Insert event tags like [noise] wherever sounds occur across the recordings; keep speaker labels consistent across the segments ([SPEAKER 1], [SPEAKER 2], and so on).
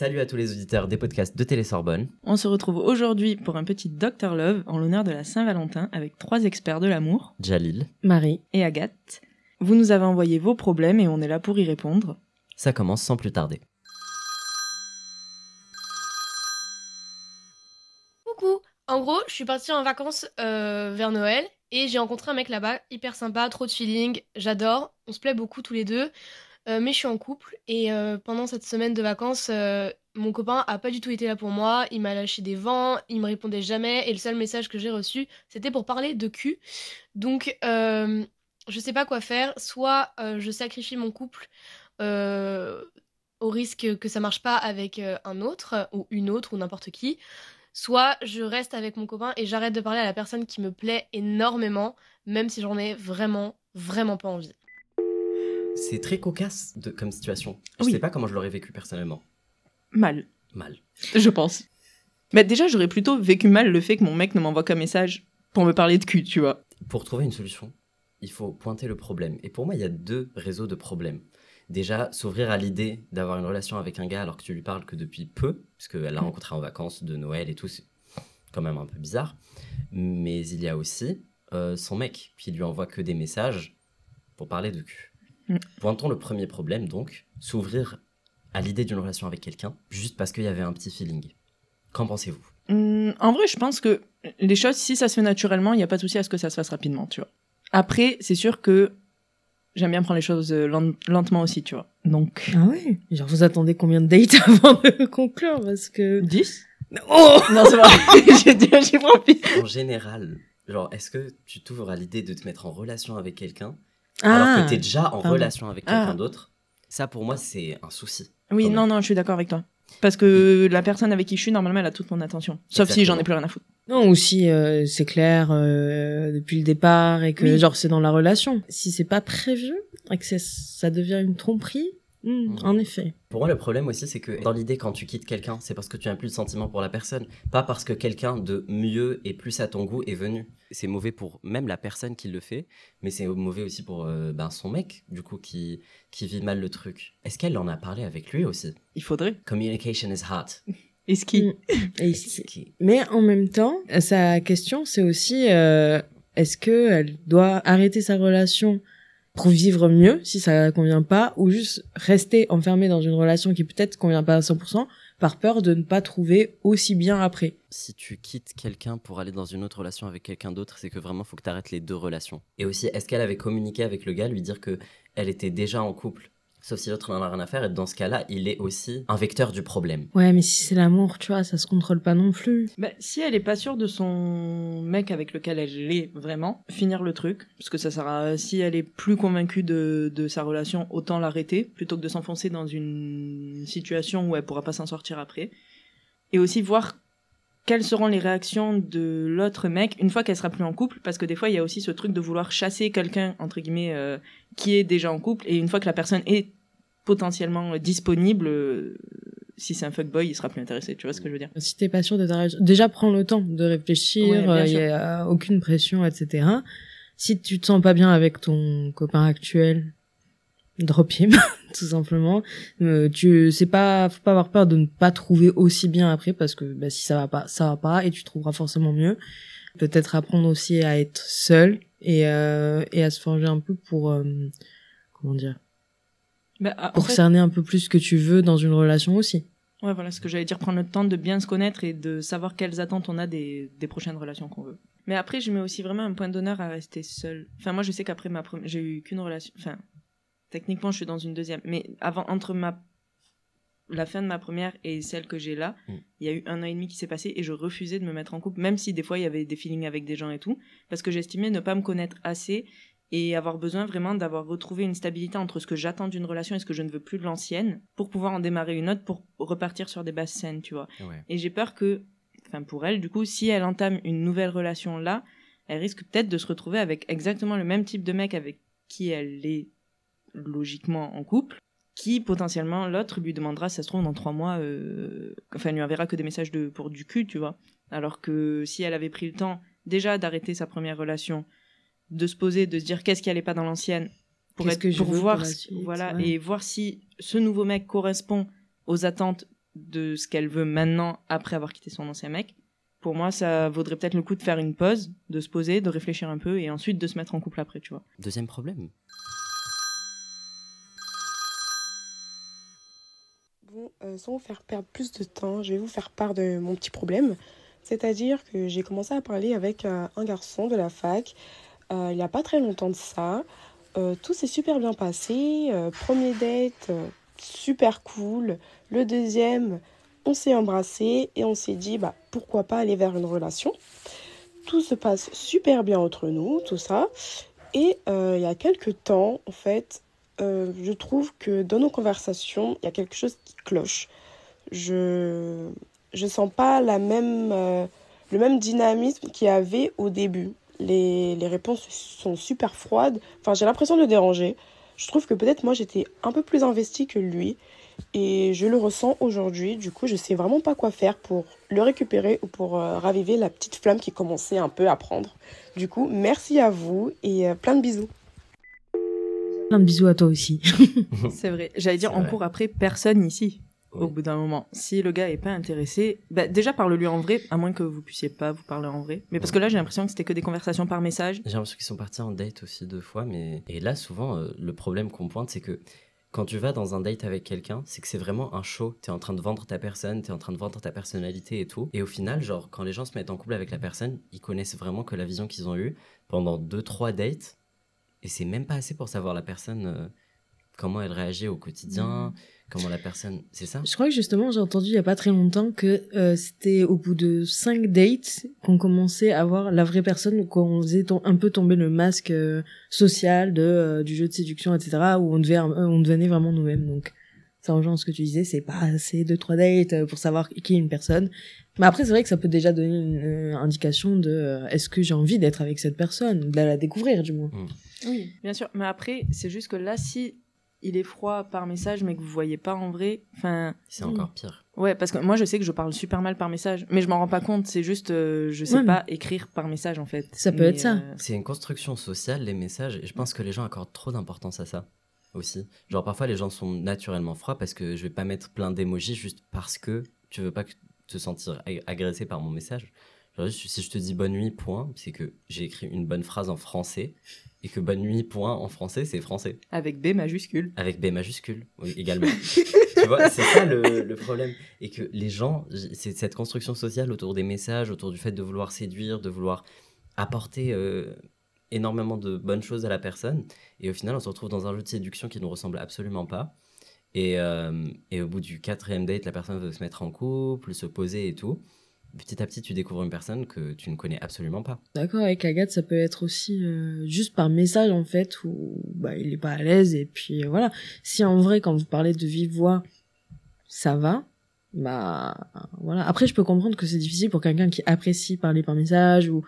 [SPEAKER 1] Salut à tous les auditeurs des podcasts de Télé Sorbonne.
[SPEAKER 2] On se retrouve aujourd'hui pour un petit Doctor Love en l'honneur de la Saint-Valentin avec trois experts de l'amour,
[SPEAKER 1] Jalil.
[SPEAKER 3] Marie.
[SPEAKER 2] et Agathe. Vous nous avez envoyé vos problèmes et on est là pour y répondre.
[SPEAKER 1] Ça commence sans plus tarder.
[SPEAKER 4] Coucou En gros, je suis partie en vacances euh, vers Noël et j'ai rencontré un mec là-bas, hyper sympa, trop de feeling, j'adore, on se plaît beaucoup tous les deux, euh, mais je suis en couple et euh, pendant cette semaine de vacances, euh, mon copain a pas du tout été là pour moi, il m'a lâché des vents, il me répondait jamais et le seul message que j'ai reçu, c'était pour parler de cul. Donc, je sais pas quoi faire, soit je sacrifie mon couple au risque que ça marche pas avec un autre ou une autre ou n'importe qui, soit je reste avec mon copain et j'arrête de parler à la personne qui me plaît énormément, même si j'en ai vraiment, vraiment pas envie.
[SPEAKER 1] C'est très cocasse de, comme situation. Je
[SPEAKER 2] Oui.
[SPEAKER 1] sais pas comment je l'aurais vécu personnellement.
[SPEAKER 2] Mal,
[SPEAKER 1] Mal.
[SPEAKER 2] je pense. Mais déjà, j'aurais plutôt vécu mal le fait que mon mec ne m'envoie qu'un message pour me parler de cul, tu vois.
[SPEAKER 1] Pour trouver une solution, il faut pointer le problème. Et pour moi, il y a deux réseaux de problèmes. Déjà, s'ouvrir à l'idée d'avoir une relation avec un gars alors que tu lui parles que depuis peu, puisqu'elle l'a rencontré en vacances de Noël et tout, c'est quand même un peu bizarre. Mais il y a aussi euh, son mec qui lui envoie que des messages pour parler de cul.
[SPEAKER 2] Mm.
[SPEAKER 1] Pointons le premier problème, donc, s'ouvrir à l'idée d'une relation avec quelqu'un juste parce qu'il y avait un petit feeling. Qu'en pensez-vous?
[SPEAKER 2] Hum, en vrai, je pense que les choses, si ça se fait naturellement, il n'y a pas de souci à ce que ça se fasse rapidement, tu vois. Après, c'est sûr que j'aime bien prendre les choses euh, len- lentement aussi, tu vois. Donc,
[SPEAKER 3] Ah ouais? Genre, vous attendez combien de dates [laughs] avant de conclure? Parce que...
[SPEAKER 2] 10
[SPEAKER 3] Oh
[SPEAKER 2] Non, c'est vrai. [laughs] J'ai dit un chiffre en pire.
[SPEAKER 1] En général, genre, est-ce que tu t'ouvres à l'idée de te mettre en relation avec quelqu'un
[SPEAKER 3] Ah
[SPEAKER 1] alors que tu es déjà en relation avec quelqu'un
[SPEAKER 2] Ah.
[SPEAKER 1] d'autre Ça, pour moi, c'est un souci.
[SPEAKER 2] Oui, non, non, je suis d'accord avec toi. Parce que la personne avec qui je suis, normalement, elle a toute mon attention. Sauf si j'en ai plus rien à foutre.
[SPEAKER 3] Non, ou si euh, c'est clair euh, depuis le départ et que
[SPEAKER 2] Oui.
[SPEAKER 3] genre c'est dans la relation. Si c'est pas prévu et que ça devient une tromperie, hmm,
[SPEAKER 1] Mhm.
[SPEAKER 3] en effet.
[SPEAKER 1] Pour moi, le problème aussi, c'est que dans l'idée, quand tu quittes quelqu'un, c'est parce que tu n'as plus de sentiments pour la personne, pas parce que quelqu'un de mieux et plus à ton goût est venu. C'est mauvais pour même la personne qui le fait, mais c'est mauvais aussi pour euh, ben, son mec, du coup, qui, qui vit mal le truc. Est-ce qu'elle en a parlé avec lui aussi?
[SPEAKER 2] Il faudrait.
[SPEAKER 1] Communication is hard.
[SPEAKER 2] Et ce qui
[SPEAKER 3] Mm. Et
[SPEAKER 1] qui-
[SPEAKER 3] Mais en même temps, sa question c'est aussi euh, est-ce que elle doit arrêter sa relation pour vivre mieux si ça convient pas ou juste rester enfermée dans une relation qui peut-être convient pas à 100% par peur de ne pas trouver aussi bien après.
[SPEAKER 1] Si tu quittes quelqu'un pour aller dans une autre relation avec quelqu'un d'autre, c'est que vraiment faut que tu arrêtes les deux relations. Et aussi, est-ce qu'elle avait communiqué avec le gars, lui dire que elle était déjà en couple Sauf si l'autre n'en a rien à faire, et dans ce cas-là, il est aussi un vecteur du problème.
[SPEAKER 3] Ouais, mais si c'est l'amour, tu vois, ça se contrôle pas non plus.
[SPEAKER 2] Bah, si elle est pas sûre de son mec avec lequel elle est vraiment, finir le truc, parce que ça sert à, si elle est plus convaincue de, de sa relation, autant l'arrêter, plutôt que de s'enfoncer dans une situation où elle pourra pas s'en sortir après. Et aussi voir quelles seront les réactions de l'autre mec une fois qu'elle sera plus en couple, parce que des fois il y a aussi ce truc de vouloir chasser quelqu'un, entre guillemets, euh, qui est déjà en couple, et une fois que la personne est potentiellement disponible, euh, si c'est un fuckboy, il sera plus intéressé, tu vois ce que je veux dire?
[SPEAKER 3] Si t'es pas sûr de ta relation, déjà prends le temps de réfléchir,
[SPEAKER 2] Ouais,
[SPEAKER 3] il
[SPEAKER 2] sûr.
[SPEAKER 3] y a aucune pression, etc. Si tu te sens pas bien avec ton copain actuel, drop him, [laughs] tout simplement. Euh, tu, c'est pas, faut pas avoir peur de ne pas trouver aussi bien après parce que bah, si ça va pas, ça va pas et tu trouveras forcément mieux. Peut-être apprendre aussi à être seul et, euh, et à se forger un peu pour, euh, comment dire,
[SPEAKER 2] Bah, en
[SPEAKER 3] pour
[SPEAKER 2] fait-
[SPEAKER 3] cerner un peu plus ce que tu veux dans une relation aussi.
[SPEAKER 2] Ouais, voilà ce que j'allais dire, prendre le temps de bien se connaître et de savoir quelles attentes on a des, des prochaines relations qu'on veut. Mais après, je mets aussi vraiment un point d'honneur à rester seule. Enfin, moi, je sais qu'après ma première, j'ai eu qu'une relation. Enfin, techniquement, je suis dans une deuxième. Mais avant, entre ma la fin de ma première et celle que j'ai là,
[SPEAKER 1] Mm.
[SPEAKER 2] il y a eu un an et demi qui s'est passé et je refusais de me mettre en couple, même si des fois il y avait des feelings avec des gens et tout, parce que j'estimais ne pas me connaître assez et avoir besoin vraiment d'avoir retrouvé une stabilité entre ce que j'attends d'une relation et ce que je ne veux plus de l'ancienne pour pouvoir en démarrer une autre pour repartir sur des bases saines, tu vois.
[SPEAKER 1] Ouais.
[SPEAKER 2] Et j'ai peur que, enfin pour elle, du coup, si elle entame une nouvelle relation là, elle risque peut-être de se retrouver avec exactement le même type de mec avec qui elle est logiquement en couple, qui potentiellement l'autre lui demandera, si ça se trouve dans trois mois, euh, enfin elle lui enverra que des messages de pour du cul, tu vois. Alors que si elle avait pris le temps déjà d'arrêter sa première relation, de se poser, de se dire qu'est-ce qui allait pas dans l'ancienne, pour être,
[SPEAKER 3] que je
[SPEAKER 2] pour voir,
[SPEAKER 3] suite,
[SPEAKER 2] voilà,
[SPEAKER 3] ouais.
[SPEAKER 2] et voir si ce nouveau mec correspond aux attentes de ce qu'elle veut maintenant après avoir quitté son ancien mec, pour moi, ça vaudrait peut-être le coup de faire une pause, de se poser, de réfléchir un peu et ensuite de se mettre en couple après, tu vois.
[SPEAKER 1] Deuxième problème.
[SPEAKER 5] Sans vous faire perdre plus de temps, je vais vous faire part de mon petit problème. C'est-à-dire que j'ai commencé à parler avec euh, un garçon de la fac euh, il n'y a pas très longtemps de ça. Euh, tout s'est super bien passé. Euh, premier date, euh, super cool. Le deuxième, on s'est embrassé et on s'est dit bah, pourquoi pas aller vers une relation. Tout se passe super bien entre nous, tout ça. Et euh, il y a quelques temps, en fait, euh, je trouve que dans nos conversations, il y a quelque chose qui cloche. Je je sens pas la même, euh, le même dynamisme qu'il y avait au début. Les, les réponses sont super froides. Enfin, j'ai l'impression de déranger. Je trouve que peut-être moi j'étais un peu plus investie que lui. Et je le ressens aujourd'hui. Du coup, je sais vraiment pas quoi faire pour le récupérer ou pour euh, raviver la petite flamme qui commençait un peu à prendre. Du coup, merci à vous et plein de bisous.
[SPEAKER 3] Plein de bisous à toi aussi. [laughs] [laughs]
[SPEAKER 2] C'est vrai. J'allais dire,
[SPEAKER 1] vrai.
[SPEAKER 2] court après personne ici. Au bout d'un moment, si le gars est pas intéressé, bah, déjà parle-lui en vrai, à moins que vous puissiez pas vous parler en vrai. Mais parce que là, j'ai l'impression que c'était que des conversations par message.
[SPEAKER 1] J'ai l'impression qu'ils sont partis en date aussi deux fois, mais et là souvent euh, le problème qu'on pointe c'est que quand tu vas dans un date avec quelqu'un, c'est que c'est vraiment un show. T'es en train de vendre ta personne, t'es en train de vendre ta personnalité et tout. Et au final, genre quand les gens se mettent en couple avec la personne, ils connaissent vraiment que la vision qu'ils ont eue pendant deux trois dates, et c'est même pas assez pour savoir la personne euh, comment elle réagit au quotidien, comment la personne, c'est ça?
[SPEAKER 3] Je crois que justement, j'ai entendu il y a pas très longtemps que euh, c'était au bout de cinq dates qu'on commençait à voir la vraie personne, qu'on faisait un peu tomber le masque euh, social de euh, du jeu de séduction, etc., où on devait euh, on devenait vraiment nous-mêmes. Donc ça rejoint ce que tu disais, c'est pas assez deux trois dates euh, pour savoir qui est une personne. Mais après, c'est vrai que ça peut déjà donner une euh, indication de euh, est-ce que j'ai envie d'être avec cette personne, de la découvrir du moins.
[SPEAKER 2] Oui, bien sûr. Mais après, c'est juste que là, si il est froid par message, mais que vous voyez pas en vrai, enfin,
[SPEAKER 1] C'est encore pire.
[SPEAKER 2] ouais, parce que moi, je sais que je parle super mal par message, mais je m'en rends pas compte. C'est juste, euh, je sais
[SPEAKER 3] Ouais, mais-
[SPEAKER 2] pas écrire par message en fait.
[SPEAKER 3] Ça peut
[SPEAKER 2] Mais,
[SPEAKER 3] être ça.
[SPEAKER 2] euh,
[SPEAKER 1] C'est une construction sociale, les messages, et je pense que les gens accordent trop d'importance à ça aussi. Genre, parfois, les gens sont naturellement froids parce que je vais pas mettre plein d'émojis juste parce que tu veux pas que- te sentir ag- agressé par mon message. Genre, juste, si je te dis bonne nuit, point, c'est que j'ai écrit une bonne phrase en français et que bonne nuit, point, en français, c'est français.
[SPEAKER 2] avec B majuscule.
[SPEAKER 1] Avec B majuscule, oui, [laughs] également. tu vois, c'est ça le, le problème. Et que les gens, c'est cette construction sociale autour des messages, autour du fait de vouloir séduire, de vouloir apporter euh, énormément de bonnes choses à la personne. Et au final, on se retrouve dans un jeu de séduction qui ne nous ressemble absolument pas. Et, euh, et au bout du quatrième date, la personne veut se mettre en couple, se poser et tout. Petit à petit, tu découvres une personne que tu ne connais absolument pas.
[SPEAKER 3] D'accord, avec Agathe, ça peut être aussi euh, juste par message en fait où bah il est pas à l'aise et puis euh, voilà. Si en vrai quand vous parlez de vive voix, ça va, bah voilà. Après je peux comprendre que c'est difficile pour quelqu'un qui apprécie parler par message ou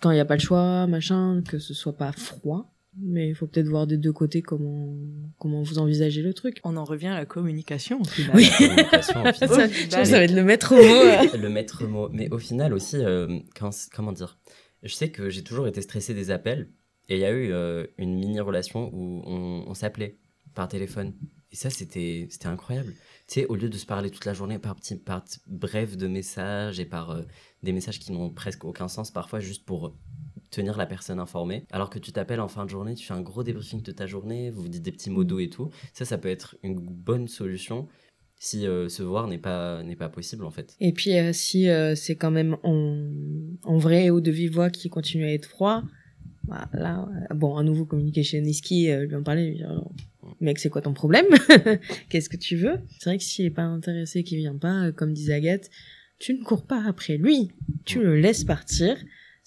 [SPEAKER 3] quand il y a pas le choix, machin, que ce soit pas froid. Mais il faut peut-être voir des deux côtés comment comment vous envisagez le truc.
[SPEAKER 2] On en revient à la communication au final.
[SPEAKER 3] Oui.
[SPEAKER 1] La communication, au [laughs] final.
[SPEAKER 2] Ça,
[SPEAKER 3] je pense que ça va être le maître mot. [laughs] euh.
[SPEAKER 1] le maître mot. Mais au final aussi, euh, comment, comment dire Je sais que j'ai toujours été stressé des appels. Et il y a eu euh, une mini-relation où on, on s'appelait par téléphone. Et ça, c'était c'était incroyable. Tu sais, au lieu de se parler toute la journée par petits par petits brefs de messages et par euh, des messages qui n'ont presque aucun sens, parfois juste pour tenir la personne informée. Alors que tu t'appelles en fin de journée, tu fais un gros débriefing de ta journée, vous vous dites des petits mots doux et tout. Ça, ça peut être une bonne solution si euh, se voir n'est pas, n'est pas possible en fait.
[SPEAKER 3] Et puis euh, si euh, c'est quand même en, en vrai ou de vive voix qui continue à être froid, bah, là, bon, à nouveau communication euh, lui en parler, lui dire, alors, mec, c'est quoi ton problème [laughs] Qu'est-ce que tu veux? C'est vrai que s'il est pas intéressé, qu'il vient pas, comme disait Agathe, tu ne cours pas après lui, tu le laisses partir.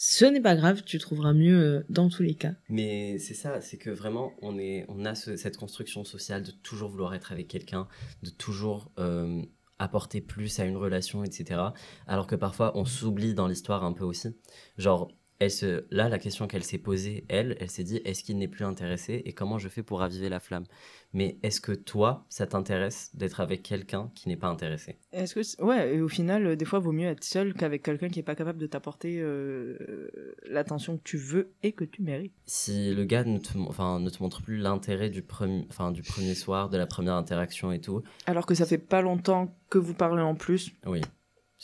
[SPEAKER 3] Ce n'est pas grave, tu trouveras mieux euh, dans tous les cas.
[SPEAKER 1] Mais c'est ça, c'est que vraiment, on, est, on a ce- cette construction sociale de toujours vouloir être avec quelqu'un, de toujours euh, apporter plus à une relation, etc. Alors que parfois, on s'oublie dans l'histoire un peu aussi. Genre, elle se, là, la question qu'elle s'est posée, elle, elle s'est dit est-ce qu'il n'est plus intéressé et comment je fais pour raviver la flamme? Mais est-ce que toi, ça t'intéresse d'être avec quelqu'un qui n'est pas intéressé?
[SPEAKER 2] Est-ce que ouais, et au final, euh, des fois, vaut mieux être seul qu'avec quelqu'un qui est pas capable de t'apporter euh, l'attention que tu veux et que tu mérites.
[SPEAKER 1] Si le gars ne te, enfin, ne te montre plus l'intérêt du, premier, enfin, du premier soir, de la première interaction et tout,
[SPEAKER 2] Alors que ça fait pas longtemps que vous parlez en plus,
[SPEAKER 1] oui.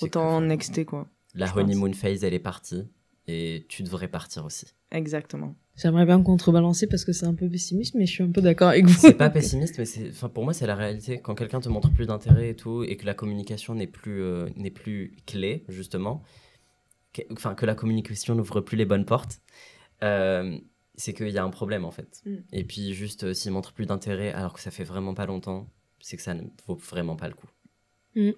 [SPEAKER 2] autant
[SPEAKER 1] que-
[SPEAKER 2] nexter quoi.
[SPEAKER 1] La
[SPEAKER 2] pense.
[SPEAKER 1] honeymoon phase, elle est partie et tu devrais partir aussi.
[SPEAKER 2] Exactement.
[SPEAKER 3] J'aimerais bien me contrebalancer parce que c'est un peu pessimiste, mais je suis un peu d'accord avec vous.
[SPEAKER 1] C'est pas pessimiste, mais c'est, enfin, pour moi, c'est la réalité. Quand quelqu'un te montre plus d'intérêt et tout, et que la communication n'est plus, euh, n'est plus clé, justement, que, enfin, que la communication n'ouvre plus les bonnes portes, euh, c'est qu'il y a un problème, en fait.
[SPEAKER 2] Mm.
[SPEAKER 1] Et puis, juste, euh, s'il montre plus d'intérêt alors que ça fait vraiment pas longtemps, c'est que ça ne vaut vraiment pas le coup.
[SPEAKER 2] Suis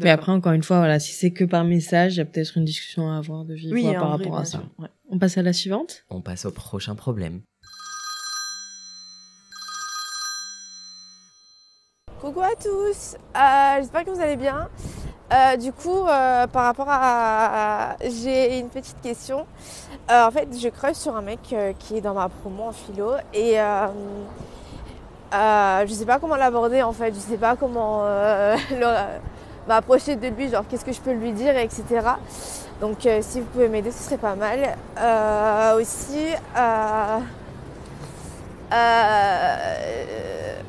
[SPEAKER 3] Mais après, encore une fois, voilà, si c'est que par message, il y a peut-être une discussion à avoir de vive
[SPEAKER 2] oui,
[SPEAKER 3] par
[SPEAKER 2] vrai,
[SPEAKER 3] rapport à ça.
[SPEAKER 2] ouais.
[SPEAKER 3] On passe à la suivante
[SPEAKER 1] On passe au prochain problème.
[SPEAKER 6] Coucou à tous, Euh, j'espère que vous allez bien. Euh, du coup, euh, par rapport à... J'ai une petite question. Euh, en fait, je creuse sur un mec euh, qui est dans ma promo en philo et euh, euh, je sais pas comment l'aborder en fait, je sais pas comment euh, [laughs] le- m'approcher de lui, genre qu'est-ce que je peux lui dire, etc. Donc euh, si vous pouvez m'aider, ce serait pas mal. Euh, aussi, euh,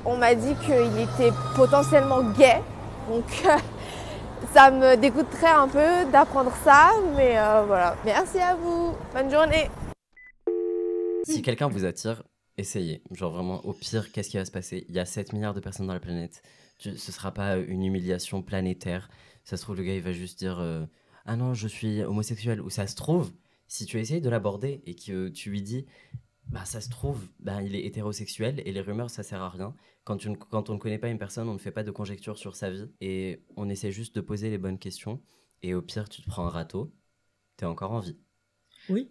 [SPEAKER 6] on m'a dit qu'il était potentiellement gay. Donc [laughs] ça me dégoûterait un peu d'apprendre ça. Mais voilà. Merci à vous. Bonne journée.
[SPEAKER 1] Si quelqu'un vous attire, essayez. Genre vraiment, au pire, qu'est-ce qui va se passer? Il y a 7 milliards de personnes dans la planète. Tu, ce sera pas une humiliation planétaire. Ça se trouve, le gars, il va juste dire euh, Ah non, je suis homosexuel. Ou ça se trouve, si tu essayes de l'aborder et que tu lui dis Bah, ça se trouve, bah, il est hétérosexuel et les rumeurs, ça sert à rien. Quand, tu ne- quand on ne connaît pas une personne, on ne fait pas de conjecture sur sa vie et on essaie juste de poser les bonnes questions. Et au pire, tu te prends un râteau, t'es encore en vie.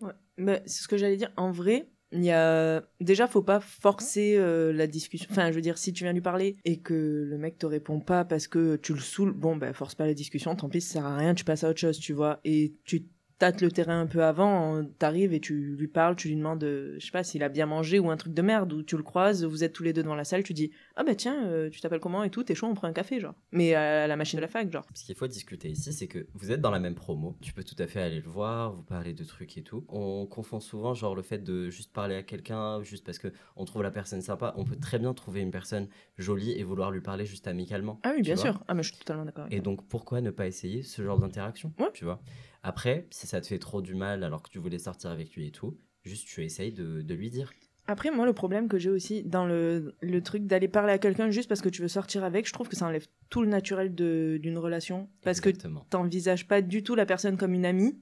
[SPEAKER 2] Ouais. Mais c'est ce que j'allais dire. En vrai, il y a déjà faut pas forcer euh, la discussion. Enfin, je veux dire, si tu viens lui parler et que le mec te répond pas parce que tu le saoules, bon ben force pas la discussion. Tant pis, ça sert à rien. Tu passes à autre chose, tu vois. Et tu tâtes le terrain un peu avant. T'arrives et tu lui parles, tu lui demandes, euh, je sais pas, s'il a bien mangé ou un truc de merde. Ou tu le croises, vous êtes tous les deux devant la salle, tu dis, ah bah tiens, euh, tu t'appelles comment et tout. T'es chaud, on prend un café, genre. Mais à la machine de la fac, genre.
[SPEAKER 1] Ce qu'il faut discuter ici, c'est que vous êtes dans la même promo. Tu peux tout à fait aller le voir, vous parler de trucs et tout. On confond souvent genre le fait de juste parler à quelqu'un juste parce que on trouve la personne sympa. On peut très bien trouver une personne jolie et vouloir lui parler juste amicalement.
[SPEAKER 2] Ah oui, bien sûr. Ah mais je suis totalement d'accord.
[SPEAKER 1] Et donc pourquoi ne pas essayer ce genre d'interaction
[SPEAKER 2] Ouais.
[SPEAKER 1] Tu vois? Après, si ça te fait trop du mal alors que tu voulais sortir avec lui et tout, juste tu essayes de, de lui dire.
[SPEAKER 2] Après, moi, le problème que j'ai aussi dans le, le truc d'aller parler à quelqu'un juste parce que tu veux sortir avec, je trouve que ça enlève tout le naturel d'une relation. Parce que t'envisages pas du tout la personne comme une amie.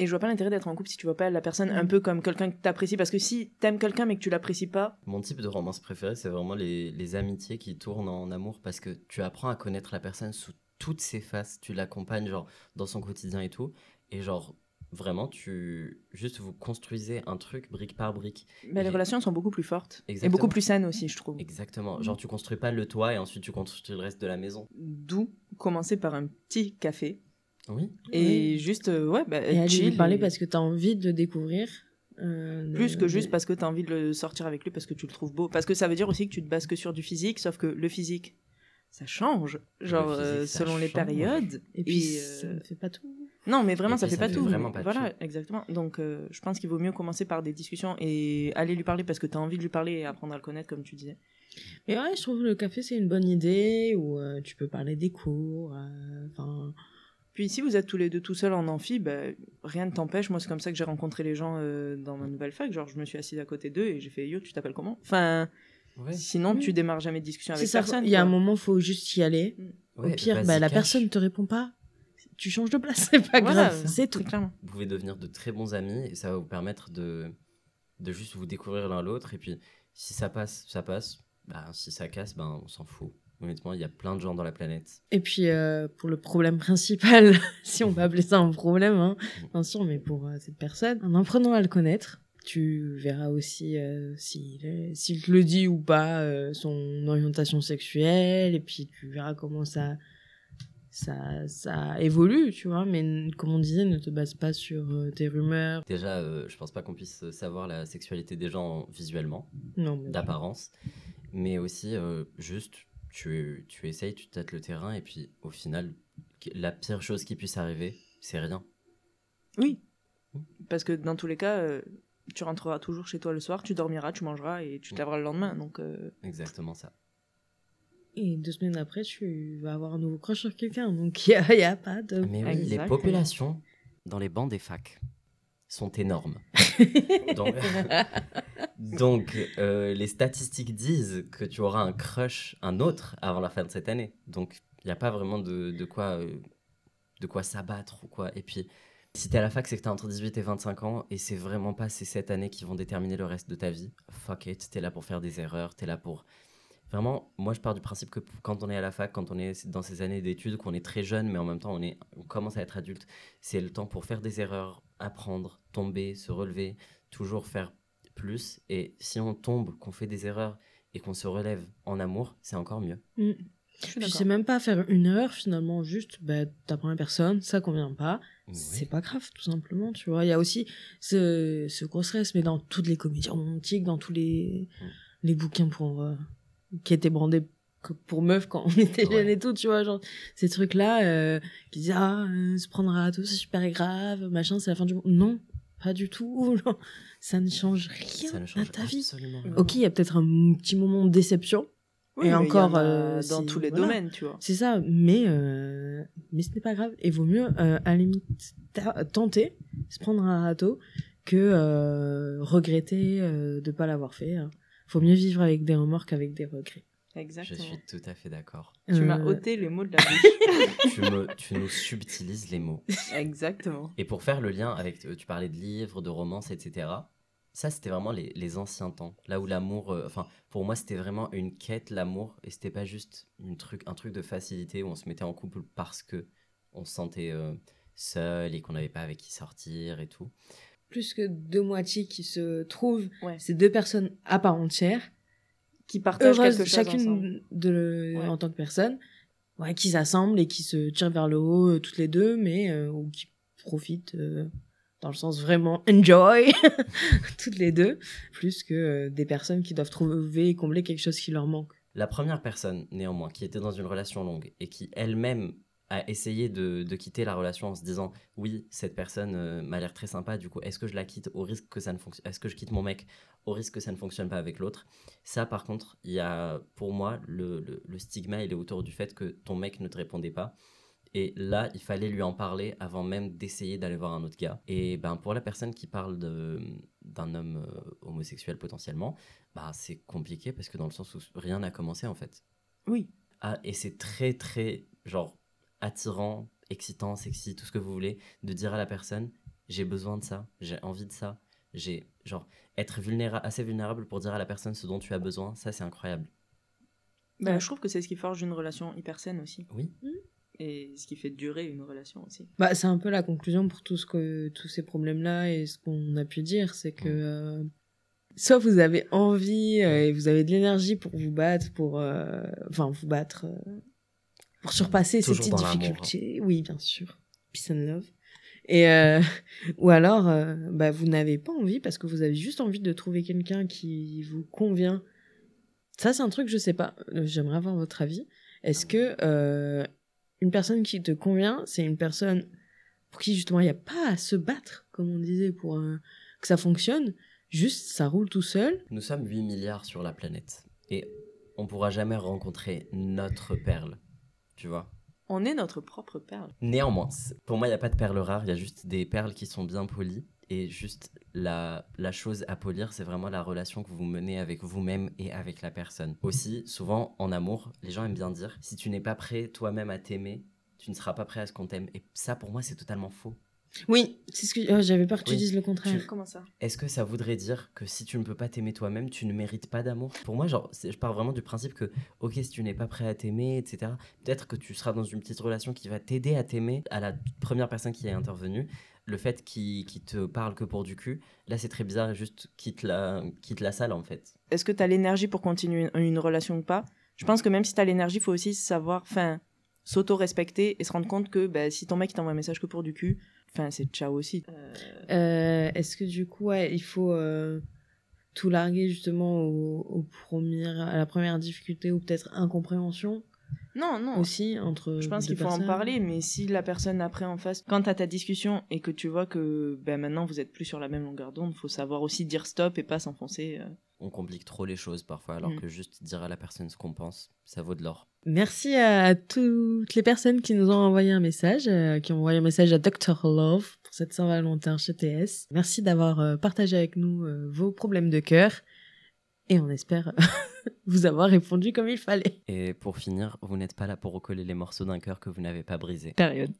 [SPEAKER 2] Et je vois pas l'intérêt d'être en couple si tu vois pas la personne un
[SPEAKER 3] Mm.
[SPEAKER 2] peu comme quelqu'un que t'apprécies. Parce que si t'aimes quelqu'un mais que tu l'apprécies pas,
[SPEAKER 1] Mon type de romance préféré, c'est vraiment les, les amitiés qui tournent en amour parce que tu apprends à connaître la personne sous toutes ses faces. Tu l'accompagnes genre dans son quotidien et tout. Et genre, vraiment, tu juste vous construisez un truc brique par brique.
[SPEAKER 2] bah, les
[SPEAKER 1] Et-
[SPEAKER 2] relations sont beaucoup plus fortes. Et
[SPEAKER 1] Exactement.
[SPEAKER 2] beaucoup plus saines aussi, je trouve.
[SPEAKER 1] Exactement. Genre, tu construis pas le toit et ensuite tu construis le reste de la maison.
[SPEAKER 2] D'où commencer par un petit café.
[SPEAKER 1] Oui.
[SPEAKER 2] Et juste, euh, ouais, bah,
[SPEAKER 3] Et aller
[SPEAKER 2] chill
[SPEAKER 3] lui parler
[SPEAKER 2] et-
[SPEAKER 3] parce que t'as envie de découvrir. euh,
[SPEAKER 2] Plus que juste parce que t'as envie de le sortir avec lui parce que tu le trouves beau. Parce que ça veut dire aussi que tu te bases que sur du physique, sauf que le physique, ça change. Genre,
[SPEAKER 1] physique,
[SPEAKER 2] euh,
[SPEAKER 1] ça
[SPEAKER 2] selon les
[SPEAKER 1] change.
[SPEAKER 2] périodes.
[SPEAKER 3] Et puis,
[SPEAKER 2] Et,
[SPEAKER 3] ça
[SPEAKER 2] euh,
[SPEAKER 3] ne fait pas tout.
[SPEAKER 2] Non, mais vraiment, ça
[SPEAKER 1] puis,
[SPEAKER 2] fait
[SPEAKER 1] ça
[SPEAKER 2] pas
[SPEAKER 1] fait
[SPEAKER 2] tout.
[SPEAKER 1] vraiment pas
[SPEAKER 2] voilà,
[SPEAKER 1] tout.
[SPEAKER 2] exactement. Donc, euh, je pense qu'il vaut mieux commencer par des discussions et aller lui parler parce que t'as envie de lui parler et apprendre à le connaître, comme tu disais.
[SPEAKER 3] Mais ouais, je trouve que le café, c'est une bonne idée, où euh, tu peux parler des cours, euh, enfin...
[SPEAKER 2] Puis, si vous êtes tous les deux tout seuls en amphi, bah, rien ne t'empêche. Moi, c'est comme ça que j'ai rencontré les gens euh, dans ma nouvelle fac. Genre, je me suis assise à côté d'eux et j'ai fait Yo, tu t'appelles comment? Enfin,
[SPEAKER 1] Ouais.
[SPEAKER 2] sinon, tu démarres jamais de discussion
[SPEAKER 3] C'est
[SPEAKER 2] avec
[SPEAKER 3] ça,
[SPEAKER 2] personne.
[SPEAKER 3] il y a un moment, faut juste y aller.
[SPEAKER 1] Ouais,
[SPEAKER 3] Au pire,
[SPEAKER 1] vas-y,
[SPEAKER 3] bah, la
[SPEAKER 1] cache.
[SPEAKER 3] personne te répond pas, tu changes de place, [laughs] c'est pas
[SPEAKER 2] Voilà,
[SPEAKER 3] grave, c'est tout.
[SPEAKER 2] clairement.
[SPEAKER 1] Vous pouvez devenir de très bons amis et ça va vous permettre de, de juste vous découvrir l'un l'autre. Et puis, si ça passe, ça passe. Bah, si ça casse, ben, on s'en fout. Honnêtement, il y a plein de gens dans la planète.
[SPEAKER 3] Et puis, euh, pour le problème principal, [laughs] si on [laughs] peut appeler ça un problème, hein, bien sûr, mais pour euh, cette personne, en apprenant à le connaître, tu verras aussi euh, s'il te le dit ou pas, euh, son orientation sexuelle, et puis tu verras comment ça ça, ça évolue, tu vois. Mais comme on disait, ne te base pas sur euh, tes rumeurs.
[SPEAKER 1] Déjà, euh, je pense pas qu'on puisse savoir la sexualité des gens visuellement, d'apparence, mais aussi euh, juste tu, tu essayes, tu tâtes le terrain et puis au final, la pire chose qui puisse arriver, c'est rien.
[SPEAKER 2] Oui. Parce que dans tous les cas, euh, tu rentreras toujours chez toi le soir, tu dormiras, tu mangeras et tu te lèveras le lendemain. Donc, euh,
[SPEAKER 1] Exactement ça.
[SPEAKER 3] Et deux semaines après, tu vas avoir un nouveau crush sur quelqu'un. Donc, il n'y a, y a pas de.
[SPEAKER 1] Mais oui, les populations dans les bancs des facs sont énormes. [laughs] Donc, [laughs] donc, euh, les statistiques disent que tu auras un crush, un autre, avant la fin de cette année. Donc, il n'y a pas vraiment de, de quoi, euh, de quoi s'abattre ou quoi. Et puis, si t'es à la fac, c'est que t'as entre 18 et 25 ans et c'est vraiment pas ces 7 années qui vont déterminer le reste de ta vie. Fuck it, t'es là pour faire des erreurs, t'es là pour. Vraiment, moi je pars du principe que quand on est à la fac, quand on est dans ces années d'études, qu'on est très jeune, mais en même temps on, est, on commence à être adulte, c'est le temps pour faire des erreurs, apprendre, tomber, se relever, toujours faire plus. Et si on tombe, qu'on fait des erreurs et qu'on se relève en amour, c'est encore mieux.
[SPEAKER 3] Mm.
[SPEAKER 2] je
[SPEAKER 3] sais même pas faire une heure, finalement, juste, bah, t'apprends la personne, ça convient pas.
[SPEAKER 1] Oui.
[SPEAKER 3] C'est pas grave, tout simplement, tu vois. Il y a aussi ce, ce gros stress, mais dans toutes les comédies romantiques, dans tous les, les bouquins pour, euh, qui étaient brandés pour meufs quand on [laughs] était
[SPEAKER 1] Ouais.
[SPEAKER 3] jeunes et tout, tu vois, genre, ces trucs-là, euh, qui disent, ah, euh, se prendre à tout, c'est super grave, machin, c'est la fin du monde. Non, pas du tout, [laughs] ça ne change rien
[SPEAKER 1] Ça ne change
[SPEAKER 3] à ta vie.
[SPEAKER 1] rien.
[SPEAKER 3] Ok, il y a peut-être un petit moment de déception,
[SPEAKER 2] Oui,
[SPEAKER 3] Et encore,
[SPEAKER 2] en
[SPEAKER 3] euh,
[SPEAKER 2] dans tous les
[SPEAKER 3] voilà.
[SPEAKER 2] domaines, tu vois.
[SPEAKER 3] c'est ça, mais, euh, mais ce n'est pas grave. Et vaut mieux, euh, à la limite, tenter, se prendre un râteau, que euh, regretter euh, de ne pas l'avoir fait. hein. Faut mieux vivre avec des remords qu'avec des regrets.
[SPEAKER 1] Je
[SPEAKER 2] Exactement.
[SPEAKER 1] suis tout à fait d'accord.
[SPEAKER 2] Tu m'as ôté les mots de la bouche. [laughs]
[SPEAKER 1] tu, me, tu nous subtilises les mots.
[SPEAKER 2] Exactement.
[SPEAKER 1] Et pour faire le lien avec, tu parlais de livres, de romances, etc. Ça, c'était vraiment les, les anciens temps. Là où l'amour, euh, enfin, pour moi, c'était vraiment une quête, l'amour, et c'était pas juste une truc, un truc de facilité où on se mettait en couple parce que on se sentait euh, seul et qu'on n'avait pas avec qui sortir et tout.
[SPEAKER 3] Plus que deux moitiés qui se trouvent,
[SPEAKER 2] Ouais.
[SPEAKER 3] c'est deux personnes à part entière,
[SPEAKER 2] Qui partagent
[SPEAKER 3] heureuses
[SPEAKER 2] quelque chose ensemble.
[SPEAKER 3] chacune de,
[SPEAKER 2] Ouais.
[SPEAKER 3] en tant que personne, ouais, qui s'assemblent et qui se tirent vers le haut euh, toutes les deux, mais euh, ou qui profitent euh, dans le sens vraiment enjoy [laughs] toutes les deux, plus que euh, des personnes qui doivent trouver et combler quelque chose qui leur manque.
[SPEAKER 1] La première personne, néanmoins, qui était dans une relation longue et qui elle-même a essayé de, quitter la relation en se disant oui, cette personne euh, m'a l'air très sympa, du coup, est-ce que je la quitte au risque que ça ne fonctionne Est-ce que je quitte mon mec au risque que ça ne fonctionne pas avec l'autre? Ça, par contre, il y a pour moi le, le- le stigma, il est autour du fait que ton mec ne te répondait pas. Et là, il fallait lui en parler avant même d'essayer d'aller voir un autre gars. Et ben, pour la personne qui parle de- d'un homme euh, homosexuel potentiellement, bah, c'est compliqué parce que dans le sens où rien n'a commencé en fait.
[SPEAKER 2] Oui.
[SPEAKER 1] Ah, et c'est très très genre attirant, excitant, sexy, tout ce que vous voulez, de dire à la personne j'ai besoin de ça, j'ai envie de ça, j'ai genre être vulnéra assez vulnérable pour dire à la personne ce dont tu as besoin, ça c'est incroyable.
[SPEAKER 2] Ben,
[SPEAKER 3] Ouais.
[SPEAKER 2] Je trouve que c'est ce qui forge une relation hyper saine aussi.
[SPEAKER 1] Oui.
[SPEAKER 2] Et ce qui fait durer une relation aussi.
[SPEAKER 3] Bah, c'est un peu la conclusion pour tout ce que, tous ces problèmes-là et ce qu'on a pu dire, c'est que euh, soit vous avez envie euh, et vous avez de l'énergie pour vous battre, pour, euh, enfin, vous battre, euh, pour surpasser ces petites difficultés. Oui, bien sûr. Peace and love. Et euh, [laughs] ou alors, euh, bah, vous n'avez pas envie parce que vous avez juste envie de trouver quelqu'un qui vous convient. Ça, c'est un truc, je sais pas. J'aimerais avoir votre avis. Est-ce que euh, une personne qui te convient, c'est une personne pour qui justement il n'y a pas à se battre, comme on disait, pour euh, que ça fonctionne. Juste, ça roule tout seul.
[SPEAKER 1] Nous sommes 8 milliards sur la planète et on pourra jamais rencontrer notre perle, tu vois.
[SPEAKER 2] On est notre propre perle.
[SPEAKER 1] Néanmoins, pour moi, il n'y a pas de perles rares, il y a juste des perles qui sont bien polies. Et juste la, la chose à polir, c'est vraiment la relation que vous menez avec vous-même et avec la personne. Aussi, souvent en amour, les gens aiment bien dire si tu n'es pas prêt toi-même à t'aimer, tu ne seras pas prêt à ce qu'on t'aime. Et ça, pour moi, c'est totalement faux.
[SPEAKER 3] Oui, c'est ce que oh, j'avais peur que tu dises le contraire.
[SPEAKER 2] Comment ça?
[SPEAKER 1] Est-ce que ça voudrait dire que si tu ne peux pas t'aimer toi-même, tu ne mérites pas d'amour? Pour moi, genre, je pars vraiment du principe que, ok, si tu n'es pas prêt à t'aimer, etc., peut-être que tu seras dans une petite relation qui va t'aider à t'aimer à la première personne qui est intervenue. Le fait qu'il te parle que pour du cul, là, c'est très bizarre, juste quitte la, quitte la salle, en fait.
[SPEAKER 2] Est-ce que tu as l'énergie pour continuer une, une relation ou pas? Je pense que même si tu as l'énergie, il faut aussi savoir, enfin, s'auto-respecter et se rendre compte que bah, si ton mec t'envoie un message que pour du cul, enfin c'est ciao aussi.
[SPEAKER 3] Euh, Est-ce que du coup, il faut euh, tout larguer justement au premier, à la première difficulté ou peut-être incompréhension?
[SPEAKER 2] Non, non.
[SPEAKER 3] aussi entre.
[SPEAKER 2] Je pense qu'il faut en parler, mais si la personne après en face, quand t'as ta discussion et que tu vois que ben maintenant vous êtes plus sur la même longueur d'onde, faut savoir aussi dire stop et pas s'enfoncer. euh.
[SPEAKER 1] On complique trop les choses parfois, alors
[SPEAKER 2] Mm.
[SPEAKER 1] que juste dire à la personne ce qu'on pense, ça vaut de l'or.
[SPEAKER 3] Merci à toutes les personnes qui nous ont envoyé un message, euh, qui ont envoyé un message à Dr. Love pour cette Saint-Valentin chez TS. Merci d'avoir euh, partagé avec nous euh, vos problèmes de cœur et on espère [laughs] vous avoir répondu comme il fallait.
[SPEAKER 1] Et pour finir, vous n'êtes pas là pour recoller les morceaux d'un cœur que vous n'avez pas brisé.
[SPEAKER 2] Période.